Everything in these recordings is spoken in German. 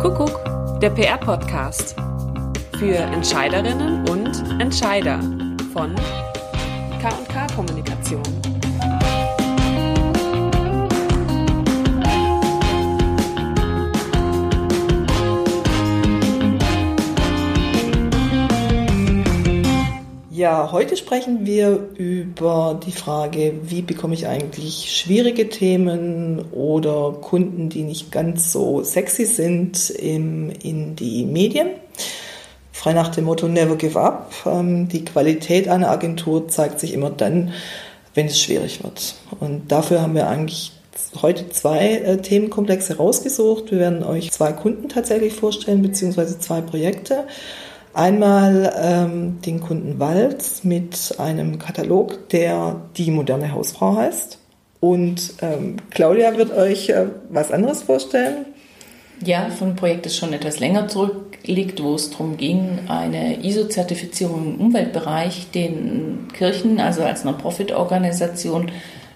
Kuckuck, der PR-Podcast. Für Entscheiderinnen und Entscheider von KK Kommunikation. Ja, heute sprechen wir über die Frage, wie bekomme ich eigentlich schwierige Themen oder Kunden, die nicht ganz so sexy sind, im, in die Medien. Frei nach dem Motto Never Give Up. Ähm, die Qualität einer Agentur zeigt sich immer dann, wenn es schwierig wird. Und dafür haben wir eigentlich heute zwei äh, Themenkomplexe rausgesucht. Wir werden euch zwei Kunden tatsächlich vorstellen, beziehungsweise zwei Projekte. Einmal ähm, den Kunden Walz mit einem Katalog, der die moderne Hausfrau heißt. Und ähm, Claudia wird euch äh, was anderes vorstellen. Ja, von einem Projekt, das schon etwas länger zurückliegt, wo es darum ging, eine ISO-Zertifizierung im Umweltbereich den Kirchen, also als Non-Profit-Organisation,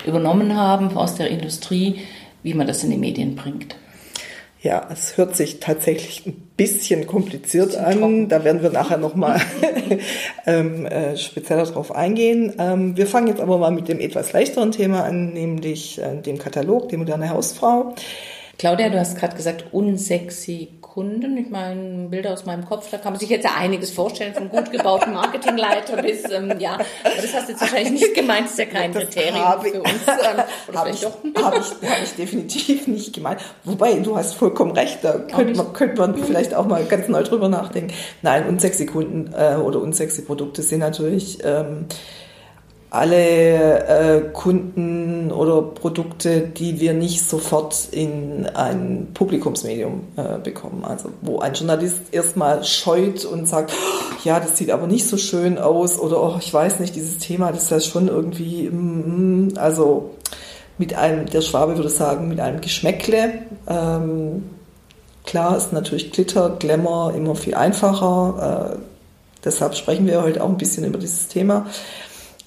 übernommen haben aus der Industrie, wie man das in die Medien bringt. Ja, es hört sich tatsächlich ein bisschen kompliziert an. Trocken. Da werden wir nachher nochmal ähm, äh, spezieller drauf eingehen. Ähm, wir fangen jetzt aber mal mit dem etwas leichteren Thema an, nämlich äh, dem Katalog, die moderne Hausfrau. Claudia, du hast gerade gesagt, unsexy Kunden. Ich meine, Bilder aus meinem Kopf, da kann man sich jetzt ja einiges vorstellen, von gut gebauten Marketingleiter bis, ähm, ja, aber das hast du jetzt wahrscheinlich nicht gemeint, das ist ja kein das Kriterium für uns. Ähm, habe ich, hab ich, hab ich definitiv nicht gemeint. Wobei, du hast vollkommen recht, da könnte man, könnte man vielleicht auch mal ganz neu drüber nachdenken. Nein, unsexy Kunden äh, oder unsexy Produkte sind natürlich... Ähm, alle äh, Kunden oder Produkte, die wir nicht sofort in ein Publikumsmedium äh, bekommen. Also wo ein Journalist erstmal scheut und sagt, ja, das sieht aber nicht so schön aus oder oh, ich weiß nicht, dieses Thema, das ist ja schon irgendwie, mm, also mit einem, der Schwabe würde sagen, mit einem Geschmäckle. Ähm, klar ist natürlich Glitter, Glamour immer viel einfacher. Äh, deshalb sprechen wir heute auch ein bisschen über dieses Thema.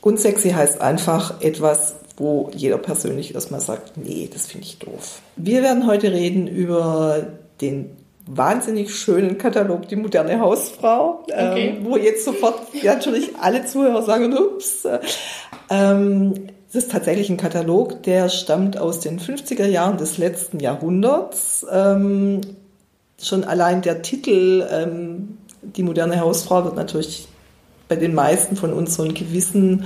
Unsexy heißt einfach etwas, wo jeder persönlich erstmal sagt, nee, das finde ich doof. Wir werden heute reden über den wahnsinnig schönen Katalog Die moderne Hausfrau, okay. ähm, wo jetzt sofort natürlich alle Zuhörer sagen, ups. Ähm, das ist tatsächlich ein Katalog, der stammt aus den 50er Jahren des letzten Jahrhunderts. Ähm, schon allein der Titel ähm, Die moderne Hausfrau wird natürlich bei den meisten von uns so einen gewissen,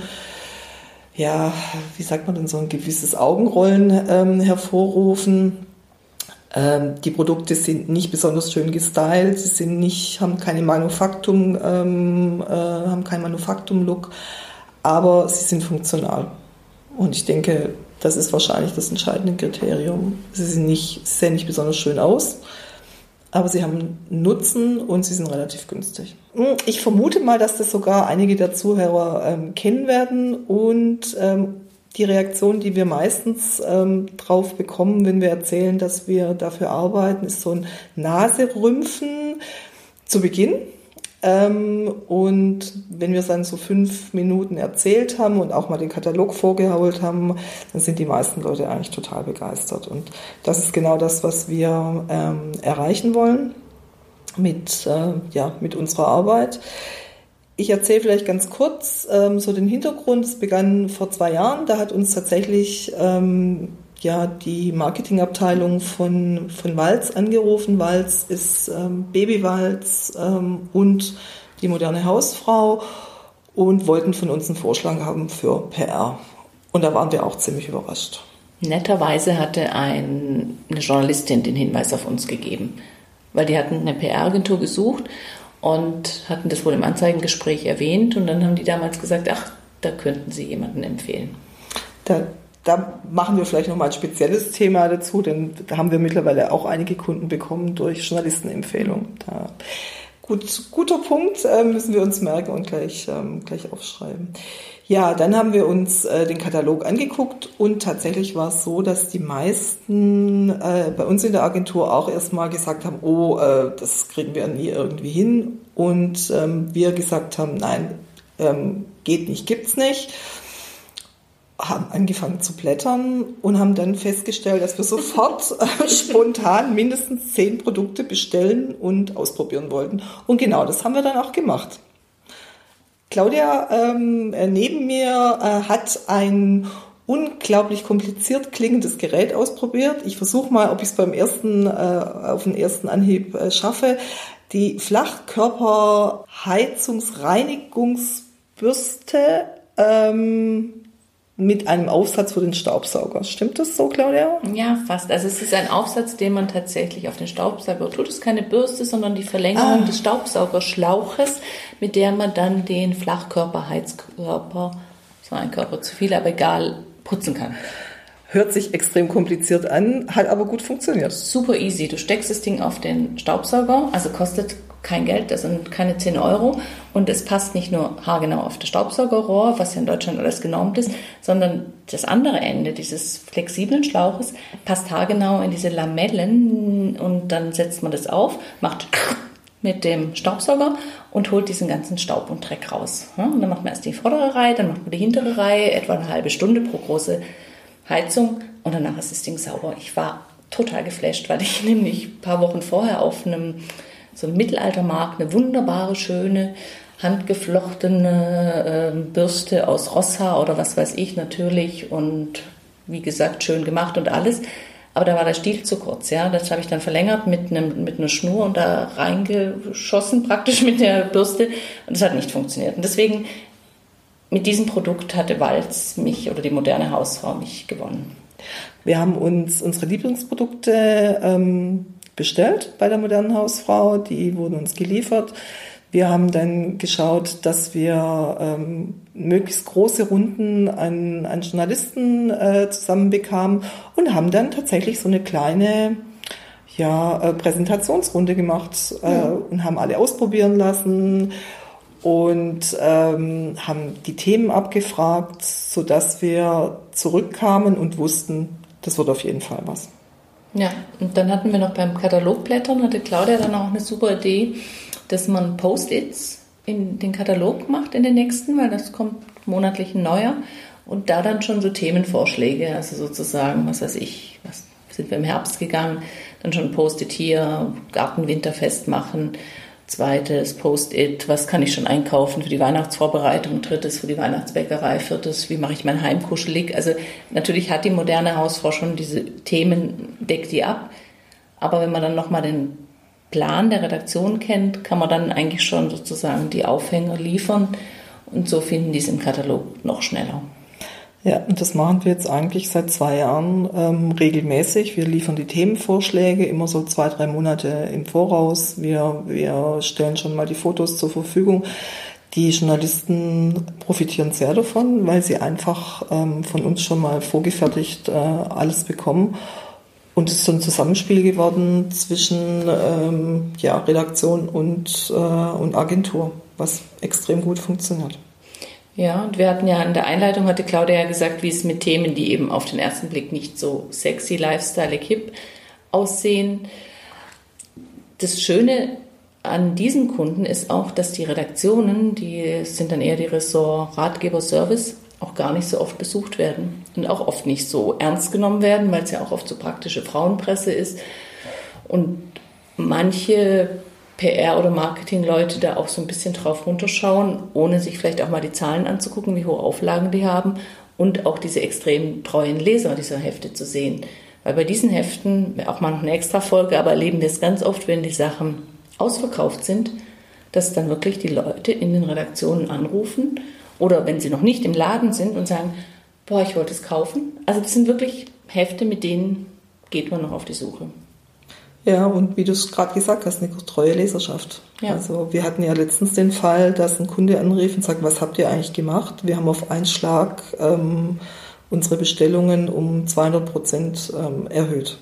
ja, wie sagt man denn, so ein gewisses Augenrollen ähm, hervorrufen. Ähm, die Produkte sind nicht besonders schön gestylt, sie sind nicht, haben keine Manufaktum, ähm, äh, haben keinen Manufaktum-Look, aber sie sind funktional. Und ich denke, das ist wahrscheinlich das entscheidende Kriterium. Sie sehen nicht, sie sehen nicht besonders schön aus aber sie haben Nutzen und sie sind relativ günstig. Hm, ich vermute mal, dass das sogar einige der Zuhörer ähm, kennen werden und ähm, die Reaktion, die wir meistens ähm, drauf bekommen, wenn wir erzählen, dass wir dafür arbeiten, ist so ein Naserümpfen zu Beginn. Ähm, und wenn wir es dann so fünf Minuten erzählt haben und auch mal den Katalog vorgeholt haben, dann sind die meisten Leute eigentlich total begeistert. Und das ist genau das, was wir ähm, erreichen wollen mit, äh, ja, mit unserer Arbeit. Ich erzähle vielleicht ganz kurz ähm, so den Hintergrund. Es begann vor zwei Jahren. Da hat uns tatsächlich ähm, ja die Marketingabteilung von, von Walz angerufen. Walz ist ähm, Babywalz ähm, und die moderne Hausfrau und wollten von uns einen Vorschlag haben für PR. Und da waren wir auch ziemlich überrascht. Netterweise hatte ein, eine Journalistin den Hinweis auf uns gegeben, weil die hatten eine PR-Agentur gesucht und hatten das wohl im Anzeigengespräch erwähnt und dann haben die damals gesagt, ach, da könnten sie jemanden empfehlen. Da da machen wir vielleicht nochmal ein spezielles Thema dazu, denn da haben wir mittlerweile auch einige Kunden bekommen durch Journalistenempfehlungen. Da, gut, guter Punkt, äh, müssen wir uns merken und gleich, ähm, gleich aufschreiben. Ja, dann haben wir uns äh, den Katalog angeguckt und tatsächlich war es so, dass die meisten äh, bei uns in der Agentur auch erstmal gesagt haben, oh, äh, das kriegen wir nie irgendwie hin. Und ähm, wir gesagt haben, nein, ähm, geht nicht, gibt's nicht. Haben angefangen zu blättern und haben dann festgestellt, dass wir sofort äh, spontan mindestens zehn Produkte bestellen und ausprobieren wollten. Und genau das haben wir dann auch gemacht. Claudia ähm, äh, neben mir äh, hat ein unglaublich kompliziert klingendes Gerät ausprobiert. Ich versuche mal, ob ich es beim ersten, äh, auf den ersten Anhieb äh, schaffe. Die Flachkörperheizungsreinigungsbürste ähm, mit einem Aufsatz für den Staubsauger. Stimmt das so, Claudia? Ja, fast. Also es ist ein Aufsatz, den man tatsächlich auf den Staubsauger tut. Es ist keine Bürste, sondern die Verlängerung ah. des Staubsaugerschlauches, mit der man dann den Flachkörper, das war ein Körper zu viel, aber egal, putzen kann. Hört sich extrem kompliziert an, hat aber gut funktioniert. Super easy. Du steckst das Ding auf den Staubsauger, also kostet kein Geld, das sind keine 10 Euro. Und es passt nicht nur haargenau auf das Staubsaugerrohr, was ja in Deutschland alles genormt ist, sondern das andere Ende dieses flexiblen Schlauches passt haargenau in diese Lamellen und dann setzt man das auf, macht mit dem Staubsauger und holt diesen ganzen Staub und Dreck raus. Und dann macht man erst die vordere Reihe, dann macht man die hintere Reihe, etwa eine halbe Stunde pro große Heizung und danach ist das Ding sauber. Ich war total geflasht, weil ich nämlich ein paar Wochen vorher auf einem so einem Mittelaltermarkt eine wunderbare, schöne, handgeflochtene äh, Bürste aus Rosshaar oder was weiß ich natürlich und wie gesagt schön gemacht und alles. Aber da war der Stiel zu kurz, ja. Das habe ich dann verlängert mit, einem, mit einer Schnur und da reingeschossen praktisch mit der Bürste und das hat nicht funktioniert. Und deswegen mit diesem Produkt hatte Walz mich oder die moderne Hausfrau mich gewonnen. Wir haben uns unsere Lieblingsprodukte ähm, bestellt bei der modernen Hausfrau. Die wurden uns geliefert. Wir haben dann geschaut, dass wir ähm, möglichst große Runden an, an Journalisten äh, zusammenbekamen und haben dann tatsächlich so eine kleine ja, äh, Präsentationsrunde gemacht äh, ja. und haben alle ausprobieren lassen und ähm, haben die Themen abgefragt, sodass wir zurückkamen und wussten, das wird auf jeden Fall was. Ja, und dann hatten wir noch beim Katalogblättern, hatte Claudia dann auch eine super Idee, dass man Post-its in den Katalog macht in den nächsten, weil das kommt monatlich ein neuer. Und da dann schon so Themenvorschläge, also sozusagen, was weiß ich, was sind wir im Herbst gegangen, dann schon Post-it hier, Gartenwinterfest machen Zweites Post-it, was kann ich schon einkaufen für die Weihnachtsvorbereitung? Drittes für die Weihnachtsbäckerei. Viertes, wie mache ich mein Heim kuschelig? Also natürlich hat die moderne Hausfrau schon diese Themen, deckt die ab. Aber wenn man dann nochmal den Plan der Redaktion kennt, kann man dann eigentlich schon sozusagen die Aufhänger liefern. Und so finden die es im Katalog noch schneller. Ja, und das machen wir jetzt eigentlich seit zwei Jahren ähm, regelmäßig. Wir liefern die Themenvorschläge immer so zwei, drei Monate im Voraus. Wir, wir stellen schon mal die Fotos zur Verfügung. Die Journalisten profitieren sehr davon, weil sie einfach ähm, von uns schon mal vorgefertigt äh, alles bekommen. Und es ist so ein Zusammenspiel geworden zwischen ähm, ja, Redaktion und, äh, und Agentur, was extrem gut funktioniert. Ja, und wir hatten ja in der Einleitung, hatte Claudia ja gesagt, wie es mit Themen, die eben auf den ersten Blick nicht so sexy, lifestyle, hip aussehen. Das Schöne an diesen Kunden ist auch, dass die Redaktionen, die sind dann eher die Ressort Ratgeber Service, auch gar nicht so oft besucht werden und auch oft nicht so ernst genommen werden, weil es ja auch oft so praktische Frauenpresse ist. Und manche PR- oder Marketingleute da auch so ein bisschen drauf runterschauen, ohne sich vielleicht auch mal die Zahlen anzugucken, wie hohe Auflagen die haben und auch diese extrem treuen Leser dieser Hefte zu sehen. Weil bei diesen Heften, auch mal noch eine extra Folge, aber erleben wir es ganz oft, wenn die Sachen ausverkauft sind, dass dann wirklich die Leute in den Redaktionen anrufen oder wenn sie noch nicht im Laden sind und sagen, boah, ich wollte es kaufen. Also das sind wirklich Hefte, mit denen geht man noch auf die Suche. Ja, und wie du es gerade gesagt hast, eine treue Leserschaft. Ja. Also wir hatten ja letztens den Fall, dass ein Kunde anrief und sagt, was habt ihr eigentlich gemacht? Wir haben auf einen Schlag ähm, unsere Bestellungen um 200 Prozent ähm, erhöht.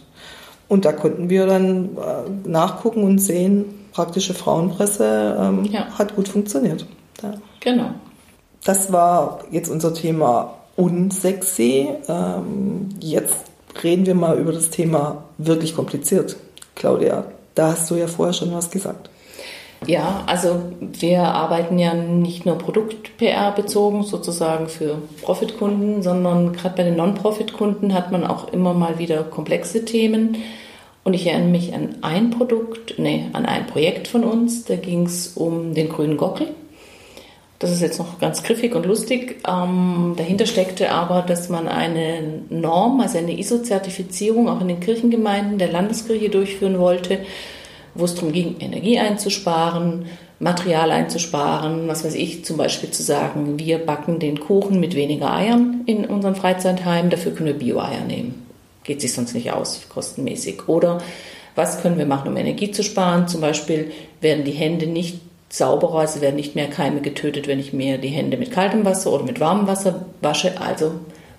Und da konnten wir dann äh, nachgucken und sehen, praktische Frauenpresse ähm, ja. hat gut funktioniert. Ja. Genau. Das war jetzt unser Thema unsexy. Ähm, jetzt reden wir mal über das Thema wirklich kompliziert. Claudia, da hast du ja vorher schon was gesagt. Ja, also wir arbeiten ja nicht nur Produkt-PR bezogen sozusagen für Profitkunden, sondern gerade bei den Non-Profit-Kunden hat man auch immer mal wieder komplexe Themen. Und ich erinnere mich an ein Produkt, nee, an ein Projekt von uns, da ging es um den grünen Gockel. Das ist jetzt noch ganz griffig und lustig. Ähm, dahinter steckte aber, dass man eine Norm, also eine ISO-Zertifizierung auch in den Kirchengemeinden der Landeskirche durchführen wollte, wo es darum ging, Energie einzusparen, Material einzusparen, was weiß ich, zum Beispiel zu sagen, wir backen den Kuchen mit weniger Eiern in unseren Freizeitheim, dafür können wir Bio-Eier nehmen. Geht sich sonst nicht aus, kostenmäßig. Oder was können wir machen, um Energie zu sparen? Zum Beispiel werden die Hände nicht sauberer, also werden nicht mehr Keime getötet, wenn ich mir die Hände mit kaltem Wasser oder mit warmem Wasser wasche. Also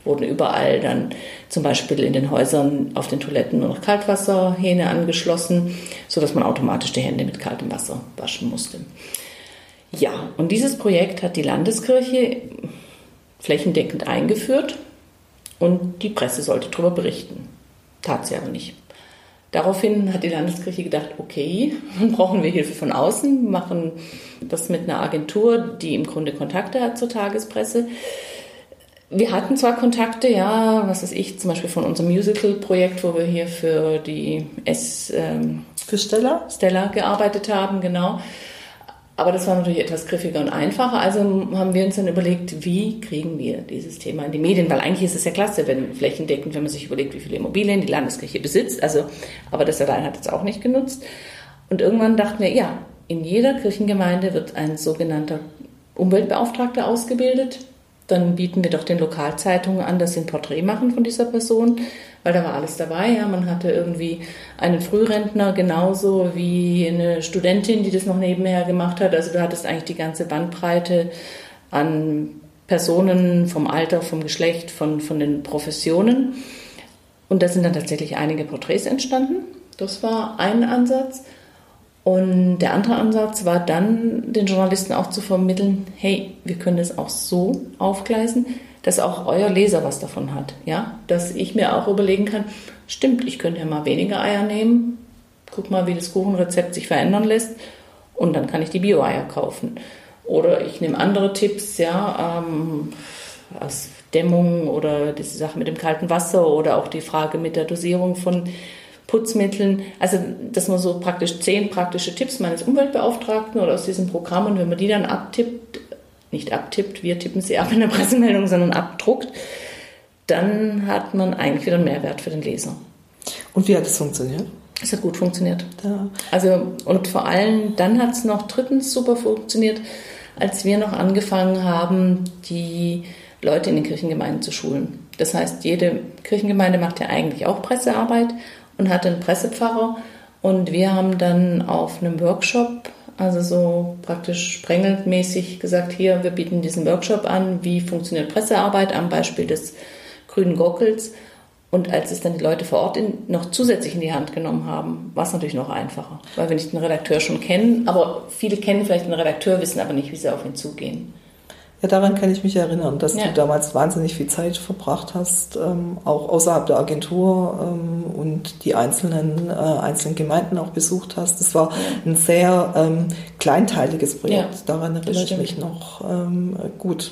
wurden überall dann zum Beispiel in den Häusern auf den Toiletten nur noch Kaltwasserhähne angeschlossen, sodass man automatisch die Hände mit kaltem Wasser waschen musste. Ja, und dieses Projekt hat die Landeskirche flächendeckend eingeführt und die Presse sollte darüber berichten. Tat sie aber nicht. Daraufhin hat die Landeskirche gedacht, okay, dann brauchen wir Hilfe von außen, machen das mit einer Agentur, die im Grunde Kontakte hat zur Tagespresse. Wir hatten zwar Kontakte, ja, was weiß ich, zum Beispiel von unserem Musical-Projekt, wo wir hier für die S. Ähm, für Stella? Stella gearbeitet haben, genau. Aber das war natürlich etwas griffiger und einfacher. Also haben wir uns dann überlegt, wie kriegen wir dieses Thema in die Medien? Weil eigentlich ist es ja klasse, wenn flächendeckend, wenn man sich überlegt, wie viele Immobilien die Landeskirche besitzt. Also, aber das allein hat es auch nicht genutzt. Und irgendwann dachten wir, ja, in jeder Kirchengemeinde wird ein sogenannter Umweltbeauftragter ausgebildet. Dann bieten wir doch den Lokalzeitungen an, dass sie ein Porträt machen von dieser Person, weil da war alles dabei. Ja, man hatte irgendwie einen Frührentner genauso wie eine Studentin, die das noch nebenher gemacht hat. Also du hattest eigentlich die ganze Bandbreite an Personen vom Alter, vom Geschlecht, von, von den Professionen. Und da sind dann tatsächlich einige Porträts entstanden. Das war ein Ansatz. Und der andere Ansatz war dann, den Journalisten auch zu vermitteln, hey, wir können das auch so aufgleisen, dass auch euer Leser was davon hat. Ja? Dass ich mir auch überlegen kann, stimmt, ich könnte ja mal weniger Eier nehmen, guck mal, wie das Kuchenrezept sich verändern lässt und dann kann ich die Bio-Eier kaufen. Oder ich nehme andere Tipps, ja, ähm, als Dämmung oder diese Sache mit dem kalten Wasser oder auch die Frage mit der Dosierung von Putzmitteln. Also, dass man so praktisch zehn praktische Tipps meines Umweltbeauftragten oder aus diesem Programm und wenn man die dann abtippt, nicht abtippt, wir tippen sie ab in der Pressemeldung, sondern abdruckt, dann hat man eigentlich wieder einen Mehrwert für den Leser. Und wie hat es funktioniert? Es hat gut funktioniert. Ja. Also, und vor allem dann hat es noch drittens super funktioniert, als wir noch angefangen haben, die Leute in den Kirchengemeinden zu schulen. Das heißt, jede Kirchengemeinde macht ja eigentlich auch Pressearbeit und hatte einen Pressepfarrer. Und wir haben dann auf einem Workshop, also so praktisch sprengelmäßig gesagt, hier, wir bieten diesen Workshop an, wie funktioniert Pressearbeit am Beispiel des grünen Gockels. Und als es dann die Leute vor Ort in, noch zusätzlich in die Hand genommen haben, war es natürlich noch einfacher. Weil wir nicht den Redakteur schon kennen, aber viele kennen vielleicht den Redakteur, wissen aber nicht, wie sie auf ihn zugehen. Ja, daran kann ich mich erinnern, dass ja. du damals wahnsinnig viel Zeit verbracht hast, ähm, auch außerhalb der Agentur ähm, und die einzelnen, äh, einzelnen Gemeinden auch besucht hast. Das war ein sehr ähm, kleinteiliges Projekt, ja, daran erinnere ich mich noch ähm, gut.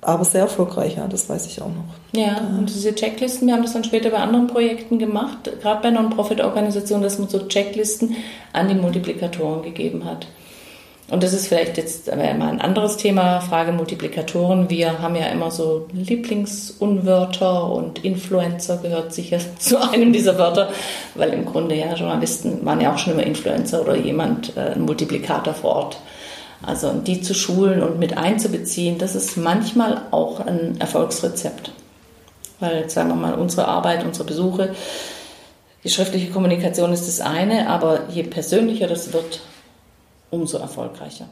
Aber sehr erfolgreich, ja, das weiß ich auch noch. Ja, und diese Checklisten, wir haben das dann später bei anderen Projekten gemacht, gerade bei Non-Profit-Organisationen, dass man so Checklisten an die Multiplikatoren gegeben hat. Und das ist vielleicht jetzt mal ein anderes Thema, Frage Multiplikatoren. Wir haben ja immer so Lieblingsunwörter und Influencer gehört sicher zu einem dieser Wörter, weil im Grunde ja Journalisten waren ja auch schon immer Influencer oder jemand, äh, ein Multiplikator vor Ort. Also die zu schulen und mit einzubeziehen, das ist manchmal auch ein Erfolgsrezept. Weil, sagen wir mal, unsere Arbeit, unsere Besuche, die schriftliche Kommunikation ist das eine, aber je persönlicher das wird, umso erfolgreicher.